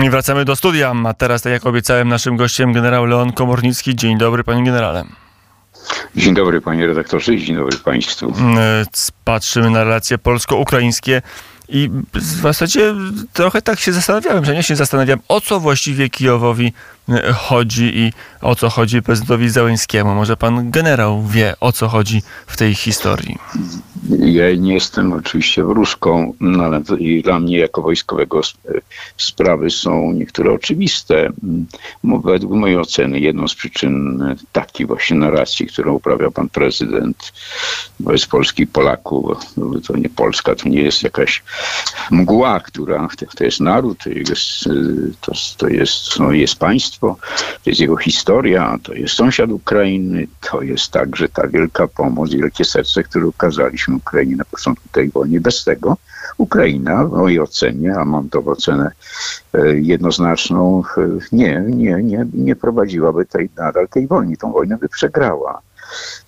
I wracamy do studia, a teraz, tak jak obiecałem, naszym gościem generał Leon Komornicki. Dzień dobry, panie generale. Dzień dobry panie redaktorze, dzień dobry państwu. Mm, Patrzymy na relacje polsko-ukraińskie i w zasadzie trochę tak się zastanawiałem, że nie się zastanawiam, o co właściwie Kijowowi e, chodzi i o co chodzi prezydentowi Załęskiemu. Może pan generał wie, o co chodzi w tej historii. Ja nie jestem oczywiście wróżką, no ale dla mnie jako wojskowego sprawy są niektóre oczywiste. Według mojej oceny jedną z przyczyn takiej właśnie narracji, którą uprawia pan prezydent wobec Polski i Polaków, to nie Polska, to nie jest jakaś mgła, która, to jest naród, to jest, to, to jest, no jest państwo, to jest jego historia, to jest sąsiad Ukrainy, to jest także ta wielka pomoc, wielkie serce, które ukazaliśmy Ukrainie na początku tej wojny. Bez tego Ukraina, w mojej ocenie, a mam w ocenę e, jednoznaczną, e, nie, nie, nie, nie prowadziłaby tej, nadal tej wojny. Tą wojnę by przegrała.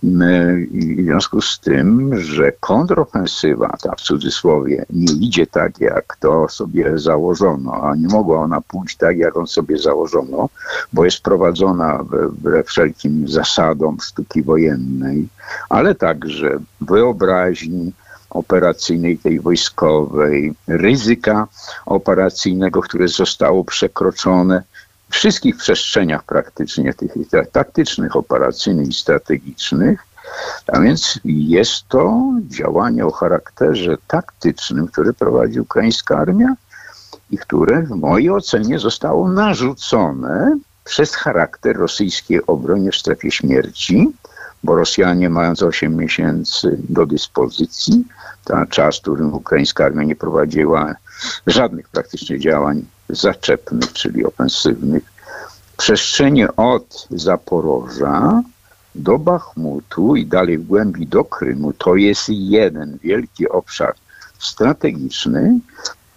W związku z tym, że kontrofensywa, ta w cudzysłowie, nie idzie tak, jak to sobie założono, a nie mogła ona pójść tak, jak on sobie założono, bo jest prowadzona we wszelkim zasadom sztuki wojennej, ale także wyobraźni, operacyjnej, tej wojskowej, ryzyka operacyjnego, które zostało przekroczone, wszystkich przestrzeniach praktycznie, tych taktycznych, operacyjnych i strategicznych. A więc jest to działanie o charakterze taktycznym, które prowadzi ukraińska armia i które w mojej ocenie zostało narzucone przez charakter rosyjskiej obrony w strefie śmierci, bo Rosjanie mając 8 miesięcy do dyspozycji, to czas, w którym ukraińska armia nie prowadziła żadnych praktycznie działań zaczepnych, czyli ofensywnych. Przestrzenie od Zaporoża do Bachmutu i dalej w głębi do Krymu to jest jeden wielki obszar strategiczny.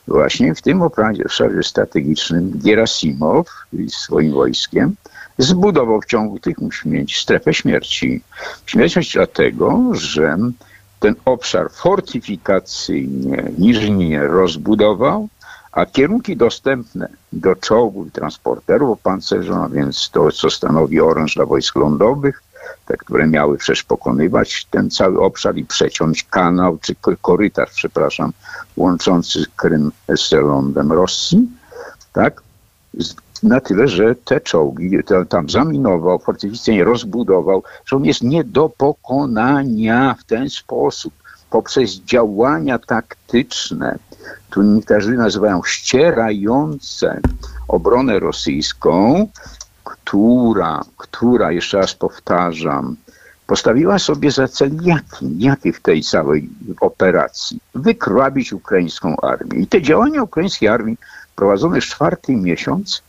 Właśnie w tym obszarze strategicznym Gerasimow swoim wojskiem zbudował w ciągu tych, musi mieć strefę śmierci. Śmierć dlatego, że ten obszar fortyfikacyjnie niżnie rozbudował, a kierunki dostępne do czołgów i transporterów opancerzonych, więc to, co stanowi oręż dla wojsk lądowych, te, które miały przecież pokonywać ten cały obszar i przeciąć kanał, czy korytarz, przepraszam, łączący Krym z lądem Rosji, tak? Na tyle, że te czołgi tam zaminował, fortyfikację rozbudował, że on jest nie do pokonania w ten sposób poprzez działania taktyczne, tu niektórzy nazywają ścierające obronę rosyjską, która, która, jeszcze raz powtarzam, postawiła sobie za cel jaki, jaki w tej całej operacji? Wykrabić ukraińską armię. I te działania ukraińskiej armii prowadzone już czwarty miesiąc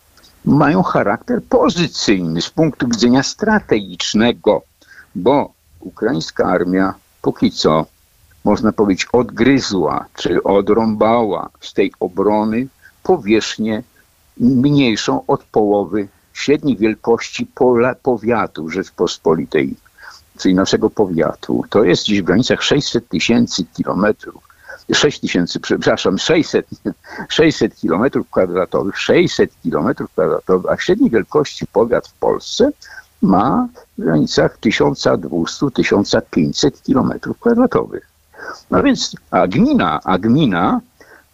mają charakter pozycyjny z punktu widzenia strategicznego, bo ukraińska armia póki co można powiedzieć, odgryzła czy odrąbała z tej obrony powierzchnię mniejszą od połowy średniej wielkości pola, powiatu Rzeczpospolitej, czyli naszego powiatu. To jest dziś w granicach 600 tysięcy kilometrów. 6 tysięcy, przepraszam, 600, 600 kilometrów kwadratowych, 600 kilometrów kwadratowych, a średniej wielkości powiat w Polsce ma w granicach 1200-1500 kilometrów kwadratowych. No więc, a gmina, a gmina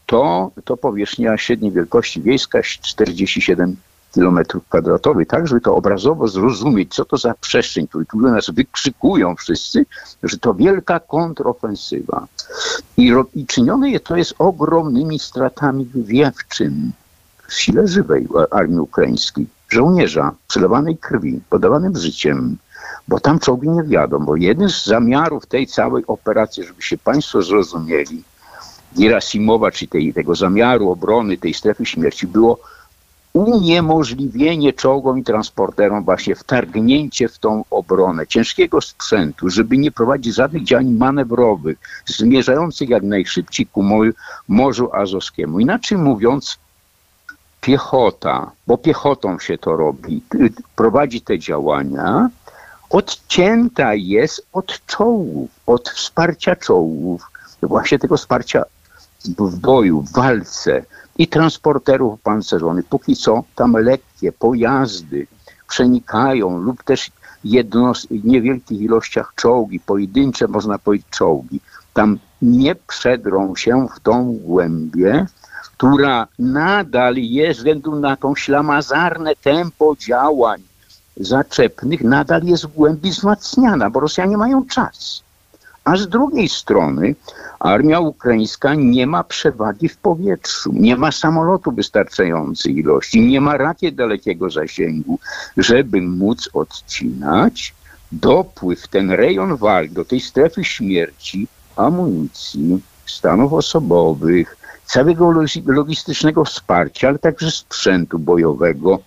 to, to powierzchnia średniej wielkości wiejska 47 km kwadratowych, tak, żeby to obrazowo zrozumieć, co to za przestrzeń, której tu nas wykrzykują wszyscy, że to wielka kontrofensywa. I, i czynione to jest ogromnymi stratami wywiewczymi w sile żywej armii ukraińskiej, żołnierza przelewanej krwi, podawanym życiem, bo tam czołgi nie wjadą, bo jeden z zamiarów tej całej operacji, żeby się Państwo zrozumieli, Gerasimowa, czy tej, tego zamiaru obrony tej strefy śmierci było uniemożliwienie czołgom i transporterom właśnie wtargnięcie w tą obronę ciężkiego sprzętu, żeby nie prowadzić żadnych działań manewrowych zmierzających jak najszybciej ku Morzu Azowskiemu. Inaczej mówiąc, piechota, bo piechotą się to robi, prowadzi te działania, odcięta jest od czołgów, od wsparcia czołgów, właśnie tego wsparcia w boju, w walce i transporterów pancerzonych. Póki co tam lekkie pojazdy przenikają lub też w niewielkich ilościach czołgi, pojedyncze można powiedzieć czołgi. Tam nie przedrą się w tą głębię, która nadal jest, względu na tą ślamazarne tempo działań zaczepnych, nadal jest w głębi wzmacniana, bo Rosjanie mają czas. A z drugiej strony armia ukraińska nie ma przewagi w powietrzu, nie ma samolotu wystarczającej ilości, nie ma rakiet dalekiego zasięgu, żeby móc odcinać dopływ, ten rejon walk do tej strefy śmierci, amunicji, stanów osobowych, całego logistycznego wsparcia, ale także sprzętu bojowego,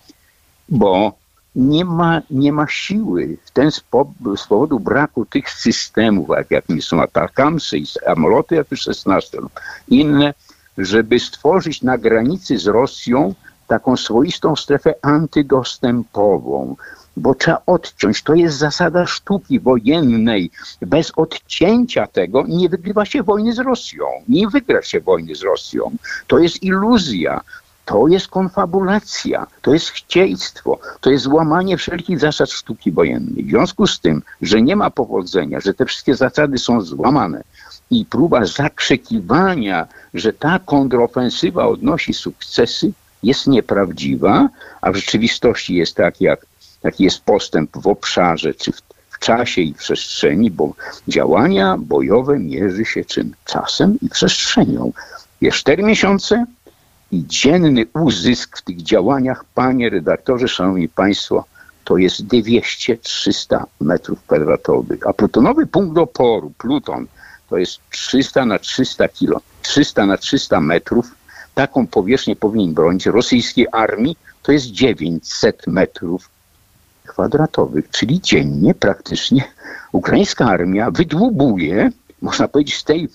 bo nie ma, nie ma siły w ten sposób, z powodu braku tych systemów, jak, jakimi są atakamsy i samoloty F-16 lub inne, żeby stworzyć na granicy z Rosją taką swoistą strefę antydostępową, bo trzeba odciąć. To jest zasada sztuki wojennej. Bez odcięcia tego nie wygrywa się wojny z Rosją. Nie wygra się wojny z Rosją. To jest iluzja. To jest konfabulacja, to jest chcieństwo, to jest złamanie wszelkich zasad sztuki wojennej. W związku z tym, że nie ma powodzenia, że te wszystkie zasady są złamane i próba zakrzykiwania, że ta kontrofensywa odnosi sukcesy, jest nieprawdziwa, a w rzeczywistości jest tak, jak taki jest postęp w obszarze, czy w, w czasie i przestrzeni, bo działania bojowe mierzy się czym? Czasem i przestrzenią. Jest cztery miesiące, i dzienny uzysk w tych działaniach, panie redaktorze, szanowni państwo, to jest 200-300 metrów kwadratowych. A plutonowy punkt oporu, Pluton, to jest 300 na 300 kilo, 300 na 300 metrów. Taką powierzchnię powinien bronić rosyjskiej armii, to jest 900 metrów kwadratowych, czyli dziennie praktycznie ukraińska armia wydłubuje, można powiedzieć, z tej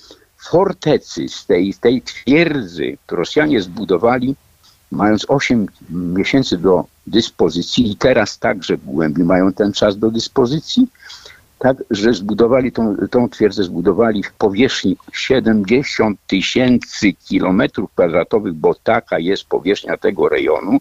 fortecy, z tej, tej twierdzy, którą Rosjanie zbudowali, mając 8 miesięcy do dyspozycji i teraz także w głębi mają ten czas do dyspozycji, tak, że zbudowali tą, tą twierdzę, zbudowali w powierzchni 70 tysięcy kilometrów kwadratowych, bo taka jest powierzchnia tego rejonu,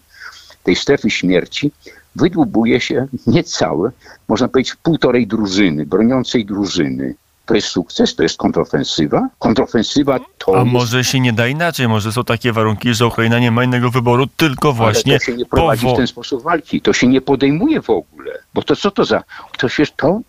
tej strefy śmierci, wydłubuje się niecałe, można powiedzieć, półtorej drużyny, broniącej drużyny to jest sukces, to jest kontrofensywa. Kontrofensywa to. A jest... może się nie da inaczej? Może są takie warunki, że Ukraina nie ma innego wyboru, tylko właśnie. Ale to się nie prowadzi w ten sposób walki. To się nie podejmuje w ogóle. Bo to co to za. To się to,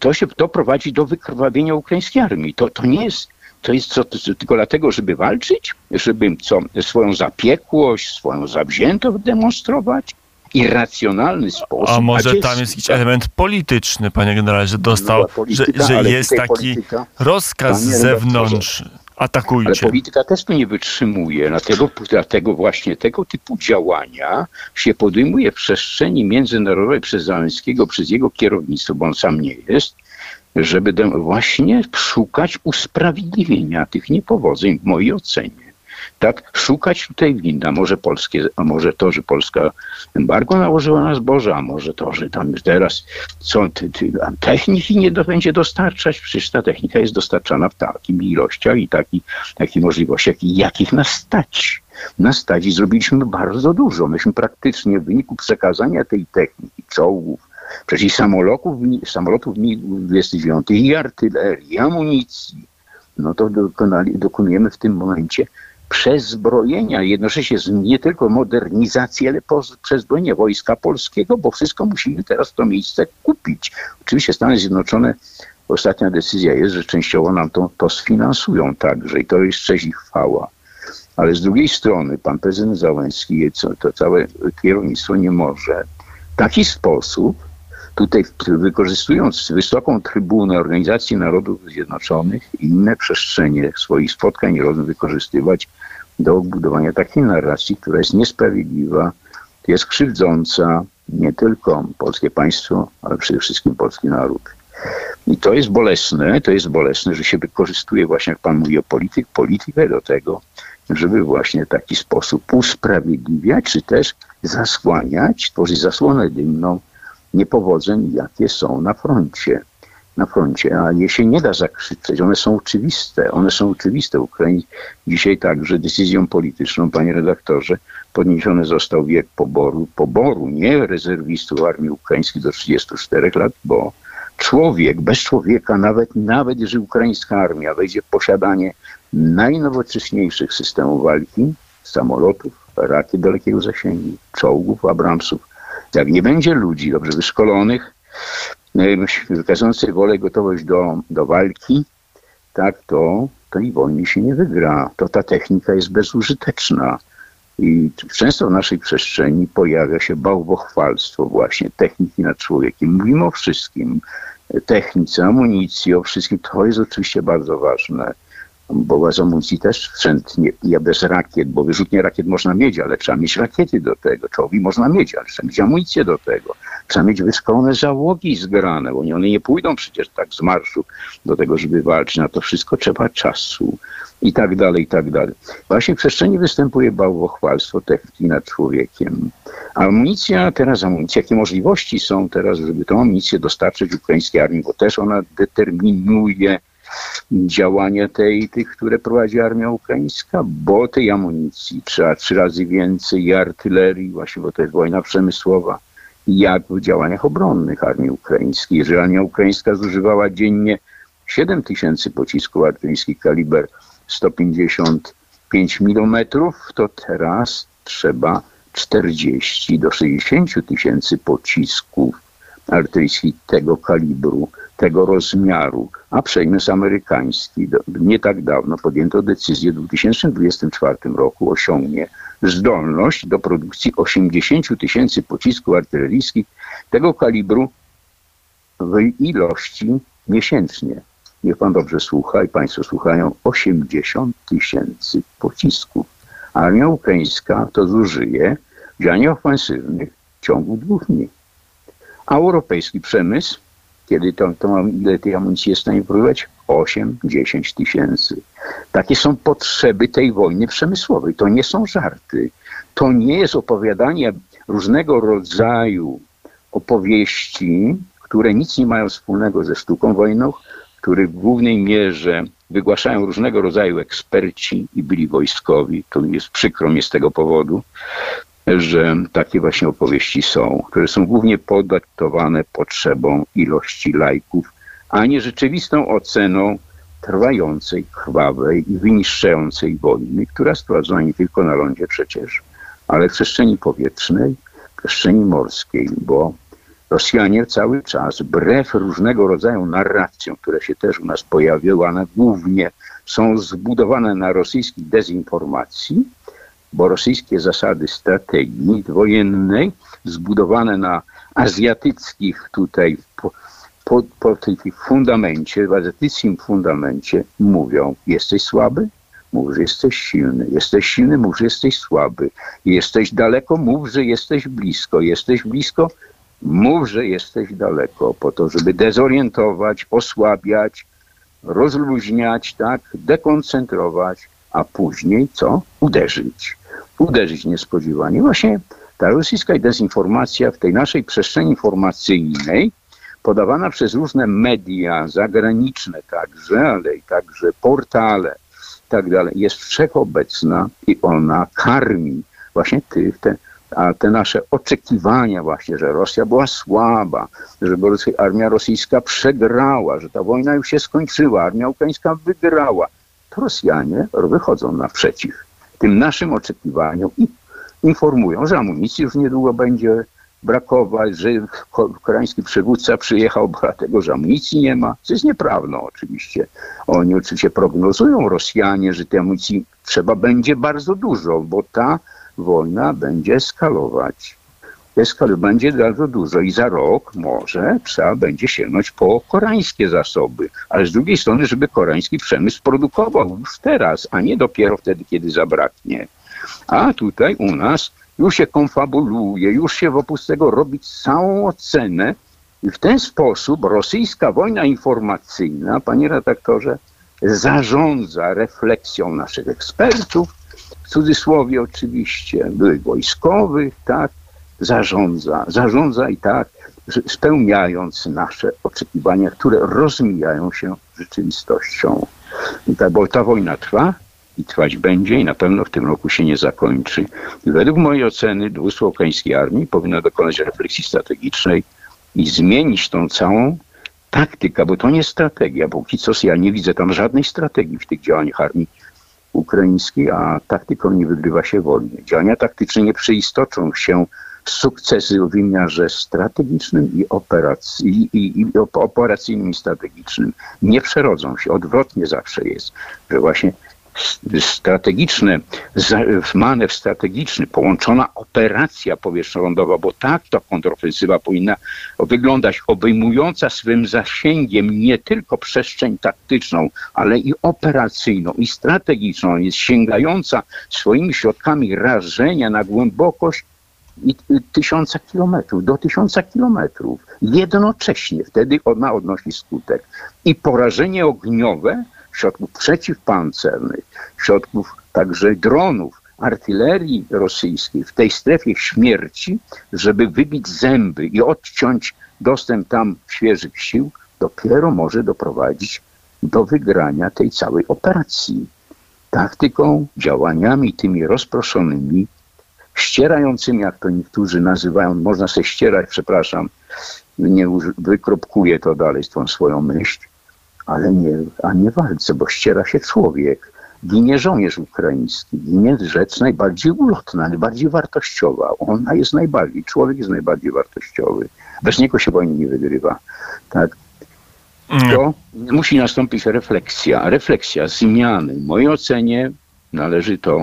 to, się, to prowadzi do wykrwawienia ukraińskiej armii. To, to nie jest. To jest co, to, tylko dlatego, żeby walczyć, żeby co, swoją zapiekłość, swoją zawziętość demonstrować irracjonalny sposób. A może a tam jest jakiś element polityczny, panie generale, że dostał, no, polityka, że, że jest taki polityka, rozkaz z zewnątrz. Atakujcie. Ale polityka też tu nie wytrzymuje. Dlatego, dlatego właśnie tego typu działania się podejmuje w przestrzeni międzynarodowej przez Załęskiego, przez jego kierownictwo, bo on sam nie jest, żeby właśnie szukać usprawiedliwienia tych niepowodzeń w mojej ocenie tak szukać tutaj winda. Może polskie, a może to, że Polska embargo nałożyła na zboże, a może to, że tam już teraz są ty, ty, techniki nie do, będzie dostarczać. Przecież ta technika jest dostarczana w takich ilościach i takich, takich możliwościach, jakich nas stać. Nas stać i zrobiliśmy bardzo dużo. Myśmy praktycznie w wyniku przekazania tej techniki, czołgów, przecież samolotów, samolotów MiG-29 i artylerii, i amunicji, no to dokonali, dokonujemy w tym momencie przezbrojenia, jednocześnie nie tylko modernizacji, ale przezbrojenia Wojska Polskiego, bo wszystko musimy teraz to miejsce kupić. Oczywiście Stany Zjednoczone, ostatnia decyzja jest, że częściowo nam to, to sfinansują także i to jest cześć ich chwała. Ale z drugiej strony pan prezydent Załęski, to całe kierownictwo nie może w taki sposób tutaj wykorzystując wysoką trybunę Organizacji Narodów Zjednoczonych i inne przestrzenie swoich spotkań nie rozum wykorzystywać do budowania takiej narracji, która jest niesprawiedliwa, jest krzywdząca nie tylko polskie państwo, ale przede wszystkim polski naród. I to jest bolesne, to jest bolesne, że się wykorzystuje właśnie, jak pan mówi o polityk, politykę do tego, żeby właśnie w taki sposób usprawiedliwiać, czy też zasłaniać, tworzyć zasłonę dymną niepowodzeń, jakie są na froncie. na froncie, a je się nie da zakrzyczeć. One są oczywiste. One są oczywiste. Ukraiń dzisiaj także decyzją polityczną, panie redaktorze, podniesiony został wiek poboru, poboru, nie rezerwistów armii ukraińskiej do 34 lat, bo człowiek, bez człowieka, nawet, nawet jeżeli ukraińska armia wejdzie w posiadanie najnowocześniejszych systemów walki, samolotów, rakiet dalekiego zasięgu, czołgów, Abramsów, jak nie będzie ludzi dobrze wyszkolonych, wykazujących wolę gotowość do, do walki, tak, to tej wojny się nie wygra. To ta technika jest bezużyteczna. I często w naszej przestrzeni pojawia się bałwochwalstwo właśnie techniki nad człowiekiem. Mówimy o wszystkim. Technice, amunicji, o wszystkim. To jest oczywiście bardzo ważne bo amunicji też sprzęt nie, ja bez rakiet, bo wyrzutnie rakiet można mieć, ale trzeba mieć rakiety do tego, czołgi można mieć, ale trzeba mieć amunicję do tego, trzeba mieć wyszkolone załogi zgrane, bo one nie pójdą przecież tak z marszu do tego, żeby walczyć, na to wszystko trzeba czasu. I tak dalej, i tak dalej. Właśnie w przestrzeni występuje bałwochwalstwo techniki nad człowiekiem. Amunicja, teraz amunicja, jakie możliwości są teraz, żeby tą amunicję dostarczyć ukraińskiej armii, bo też ona determinuje działania tej, tych, które prowadzi armia ukraińska, bo tej amunicji trzeba trzy razy więcej i artylerii, właśnie bo to jest wojna przemysłowa, jak w działaniach obronnych armii ukraińskiej. Jeżeli armia ukraińska zużywała dziennie 7 tysięcy pocisków artyleryjskich kaliber 155 mm, to teraz trzeba 40 do 60 tysięcy pocisków artyleryjskich tego kalibru tego rozmiaru, a przemysł amerykański nie tak dawno podjęto decyzję w 2024 roku osiągnie zdolność do produkcji 80 tysięcy pocisków artyleryjskich tego kalibru w ilości miesięcznie. Niech pan dobrze słucha i państwo słuchają, 80 tysięcy pocisków. Armia ukraińska to zużyje w działaniach ofensywnych w ciągu dwóch dni. A europejski przemysł kiedy to, to ile tej amunicji jest w stanie produkować? 8-10 tysięcy. Takie są potrzeby tej wojny przemysłowej. To nie są żarty. To nie jest opowiadanie różnego rodzaju opowieści, które nic nie mają wspólnego ze sztuką wojną, które w głównej mierze wygłaszają różnego rodzaju eksperci i byli wojskowi. To jest przykro mi z tego powodu że takie właśnie opowieści są, które są głównie podyktowane potrzebą ilości lajków, a nie rzeczywistą oceną trwającej, krwawej i wyniszczającej wojny, która sprowadzona nie tylko na lądzie przecież, ale w przestrzeni powietrznej, w przestrzeni morskiej, bo Rosjanie cały czas, wbrew różnego rodzaju narracjom, które się też u nas pojawiły, one głównie są zbudowane na rosyjskiej dezinformacji, bo rosyjskie zasady strategii wojennej zbudowane na azjatyckich tutaj po, po, po tym fundamencie, w azjatyckim fundamencie mówią, jesteś słaby? Mów, że jesteś silny. Jesteś silny, mów, że jesteś słaby. Jesteś daleko, mów, że jesteś blisko. Jesteś blisko, mów, że jesteś daleko, po to, żeby dezorientować, osłabiać, rozluźniać, tak, dekoncentrować, a później co? Uderzyć. Uderzyć niespodziewanie. Właśnie ta rosyjska dezinformacja w tej naszej przestrzeni informacyjnej, podawana przez różne media zagraniczne także, ale i także portale i tak dalej, jest wszechobecna i ona karmi właśnie tych, te, a te nasze oczekiwania właśnie, że Rosja była słaba, że armia rosyjska przegrała, że ta wojna już się skończyła, armia ukraińska wygrała to Rosjanie wychodzą naprzeciw tym naszym oczekiwaniom i informują, że amunicji już niedługo będzie brakować, że koreański przywódca przyjechał dlatego, że amunicji nie ma, co jest nieprawdą oczywiście. Oni oczywiście prognozują Rosjanie, że tej amunicji trzeba będzie bardzo dużo, bo ta wojna będzie eskalować skali będzie bardzo dużo i za rok może trzeba będzie sięgnąć po koreańskie zasoby. Ale z drugiej strony, żeby koreański przemysł produkował już teraz, a nie dopiero wtedy, kiedy zabraknie. A tutaj u nas już się konfabuluje, już się wokół tego robi całą ocenę i w ten sposób rosyjska wojna informacyjna, panie redaktorze, zarządza refleksją naszych ekspertów, w cudzysłowie oczywiście, byłych wojskowych, tak, zarządza. Zarządza i tak spełniając nasze oczekiwania, które rozmijają się z rzeczywistością. Ta, bo ta wojna trwa i trwać będzie i na pewno w tym roku się nie zakończy. Według mojej oceny dowództwo ukraińskiej armii powinno dokonać refleksji strategicznej i zmienić tą całą taktykę, bo to nie strategia, bo co ja nie widzę tam żadnej strategii w tych działaniach armii ukraińskiej, a taktyką nie wygrywa się wojny. Działania taktyczne nie przeistoczą się sukcesy w wymiarze strategicznym i, operacji, i, i operacyjnym i strategicznym. Nie przerodzą się. Odwrotnie zawsze jest, że właśnie strategiczne, manewr strategiczny, połączona operacja powietrzno-lądowa, bo tak ta kontrofensywa powinna wyglądać, obejmująca swym zasięgiem nie tylko przestrzeń taktyczną, ale i operacyjną, i strategiczną, jest sięgająca swoimi środkami rażenia na głębokość i tysiąca kilometrów, do tysiąca kilometrów. Jednocześnie wtedy ona odnosi skutek. I porażenie ogniowe środków przeciwpancernych, środków także dronów, artylerii rosyjskiej w tej strefie śmierci, żeby wybić zęby i odciąć dostęp tam świeżych sił, dopiero może doprowadzić do wygrania tej całej operacji. Taktyką, działaniami tymi rozproszonymi, ścierającymi, jak to niektórzy nazywają, można się ścierać, przepraszam, nie wykropkuję to dalej tą swoją myśl, ale nie, a nie walce, bo ściera się człowiek. Ginie żołnierz ukraiński, ginie rzecz najbardziej ulotna, najbardziej wartościowa. Ona jest najbardziej, człowiek jest najbardziej wartościowy. Bez niego się wojny nie wygrywa. Tak? To musi nastąpić refleksja. Refleksja zmiany. W mojej ocenie należy to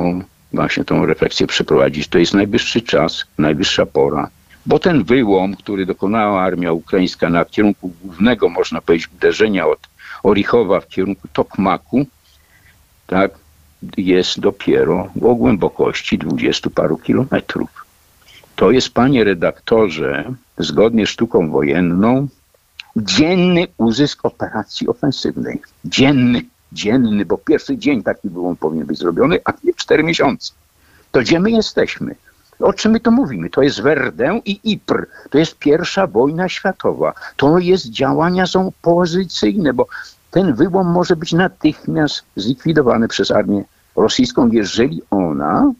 właśnie tą refleksję przeprowadzić. To jest najwyższy czas, najwyższa pora. Bo ten wyłom, który dokonała armia ukraińska na kierunku głównego, można powiedzieć, uderzenia od Orichowa w kierunku Tokmaku, tak, jest dopiero o głębokości dwudziestu paru kilometrów. To jest, panie redaktorze, zgodnie z sztuką wojenną, dzienny uzysk operacji ofensywnej. Dzienny, dzienny, bo pierwszy dzień taki wyłom powinien być zrobiony, a nie cztery miesiące. To gdzie my jesteśmy? O czym my to mówimy? To jest Werdę i Ypres. To jest pierwsza wojna światowa. To jest działania są pozycyjne, bo ten wyłom może być natychmiast zlikwidowany przez armię rosyjską, jeżeli ona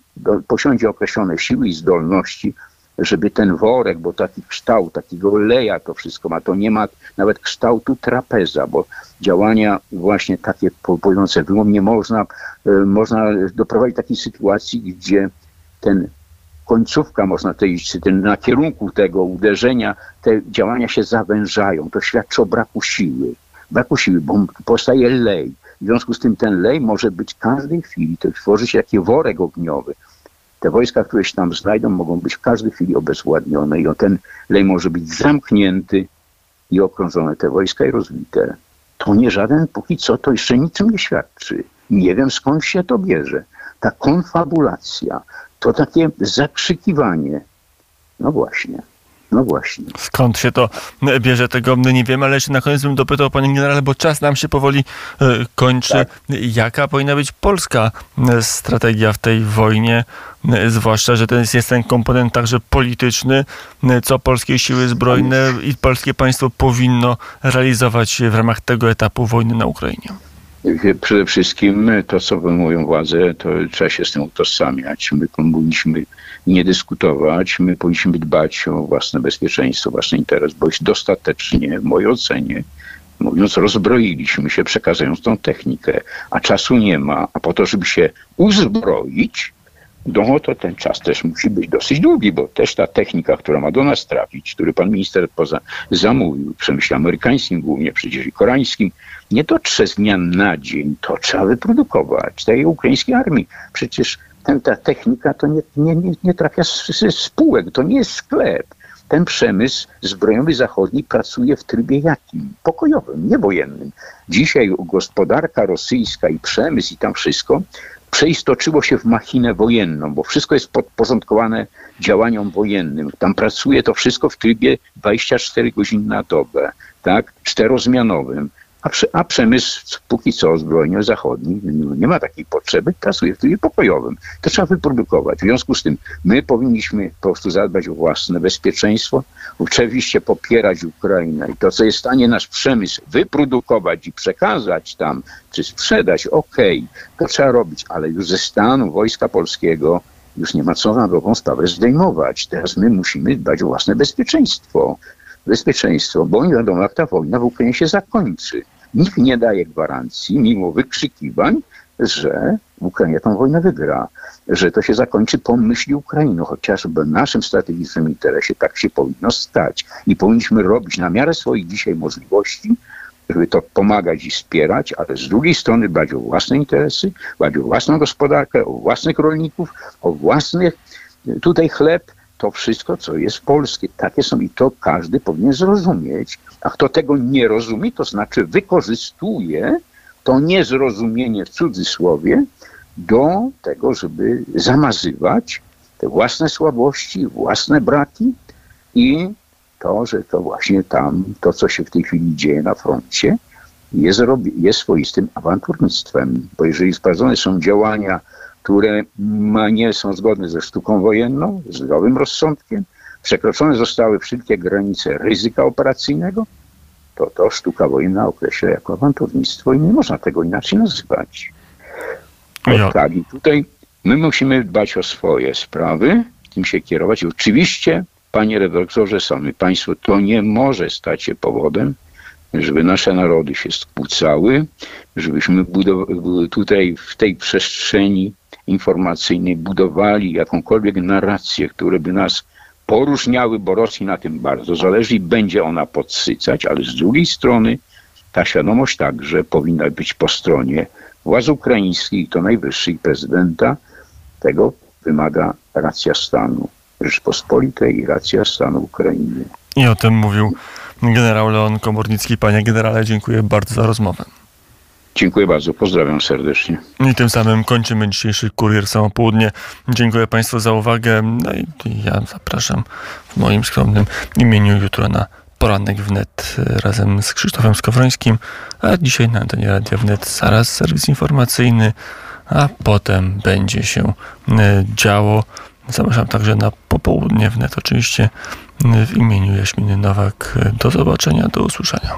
posiądzie określone siły i zdolności, żeby ten worek, bo taki kształt, takiego leja to wszystko ma, to nie ma nawet kształtu trapeza, bo działania właśnie takie powodujące wyłom nie można, e, można doprowadzić do takiej sytuacji, gdzie ten końcówka, można powiedzieć, ten, na kierunku tego uderzenia, te działania się zawężają. To świadczy o braku siły. Braku siły, bo powstaje lej. W związku z tym ten lej może być w każdej chwili, to tworzy się taki worek ogniowy. Te wojska, które się tam znajdą, mogą być w każdej chwili obezwładnione i ten lej może być zamknięty i okrążone te wojska i rozbite. To nie żaden, póki co, to jeszcze niczym nie świadczy. Nie wiem skąd się to bierze. Ta konfabulacja, to takie zakrzykiwanie. No właśnie. No właśnie. Skąd się to bierze, tego nie wiem, ale jeszcze na koniec bym dopytał, panie generale, bo czas nam się powoli e, kończy. Tak. Jaka powinna być polska e, strategia w tej wojnie? E, zwłaszcza, że to jest, ten komponent także polityczny, co polskie siły zbrojne i polskie państwo powinno realizować w ramach tego etapu wojny na Ukrainie. Przede wszystkim to, co wyjmują władze, to trzeba się z tym utożsamiać. My powinniśmy nie dyskutować, my powinniśmy dbać o własne bezpieczeństwo, własny interes, bo już dostatecznie, w mojej ocenie, mówiąc, rozbroiliśmy się, przekazując tą technikę, a czasu nie ma, a po to, żeby się uzbroić, no to ten czas też musi być dosyć długi, bo też ta technika, która ma do nas trafić, który pan minister poza zamówił w przemyśle amerykańskim głównie, przecież i koreańskim, nie dotrze z dnia na dzień. To trzeba wyprodukować tej ukraińskiej armii. Przecież ten, ta technika to nie, nie, nie, nie trafia z, spółek, to nie jest sklep. Ten przemysł zbrojowy zachodni pracuje w trybie jakim? Pokojowym, nie wojennym. Dzisiaj gospodarka rosyjska i przemysł i tam wszystko przeistoczyło się w machinę wojenną, bo wszystko jest podporządkowane działaniom wojennym. Tam pracuje to wszystko w trybie 24 godzin na dobę, tak, czterozmianowym. A, a przemysł póki co zbrojny zachodni nie ma takiej potrzeby, pracuje w trybie pokojowym. To trzeba wyprodukować. W związku z tym my powinniśmy po prostu zadbać o własne bezpieczeństwo, oczywiście popierać Ukrainę i to, co jest w stanie nasz przemysł wyprodukować i przekazać tam, czy sprzedać, okej, okay, to trzeba robić, ale już ze stanu Wojska Polskiego już nie ma co na dobrą sprawę zdejmować. Teraz my musimy dbać o własne bezpieczeństwo. Bezpieczeństwo, bo nie wiadomo, jak ta wojna w Ukrainie się zakończy. Nikt nie daje gwarancji, mimo wykrzykiwań, że Ukraina tę wojnę wygra, że to się zakończy po myśli Ukrainy, chociażby w naszym strategicznym interesie tak się powinno stać i powinniśmy robić na miarę swoich dzisiaj możliwości, żeby to pomagać i wspierać, ale z drugiej strony dbać o własne interesy, dbać o własną gospodarkę, o własnych rolników, o własnych tutaj chleb, to wszystko, co jest polskie. Takie są i to każdy powinien zrozumieć. A kto tego nie rozumie, to znaczy wykorzystuje to niezrozumienie w cudzysłowie do tego, żeby zamazywać te własne słabości, własne braki i to, że to właśnie tam, to co się w tej chwili dzieje na froncie, jest, jest swoistym awanturnictwem, bo jeżeli sprawdzone są działania, które nie są zgodne ze sztuką wojenną, zdrowym rozsądkiem, przekroczone zostały wszystkie granice ryzyka operacyjnego, to to sztuka wojenna określa jako awanturnictwo i nie można tego inaczej nazywać. Tak, i tutaj my musimy dbać o swoje sprawy, tym się kierować. Oczywiście Panie redaktorze, sami państwo, to nie może stać się powodem, żeby nasze narody się skłócały, żebyśmy tutaj w tej przestrzeni informacyjnej budowali jakąkolwiek narrację, które by nas poróżniały, bo Rosji na tym bardzo zależy i będzie ona podsycać, ale z drugiej strony ta świadomość także powinna być po stronie władz ukraińskich, to najwyższej prezydenta. Tego wymaga racja stanu. Rzeczpospolitej i racja stanu Ukrainy. I o tym mówił generał Leon Komornicki. Panie generale, dziękuję bardzo za rozmowę. Dziękuję bardzo, pozdrawiam serdecznie. I tym samym kończymy dzisiejszy Kurier Samopołudnie. Dziękuję Państwu za uwagę. No i ja zapraszam w moim skromnym imieniu jutro na poranek wnet razem z Krzysztofem Skowrońskim, a dzisiaj na antenie Radia Wnet zaraz serwis informacyjny, a potem będzie się e, działo. Zapraszam także na popołudnie wnet oczywiście w imieniu Jaśminy Nowak. Do zobaczenia, do usłyszenia.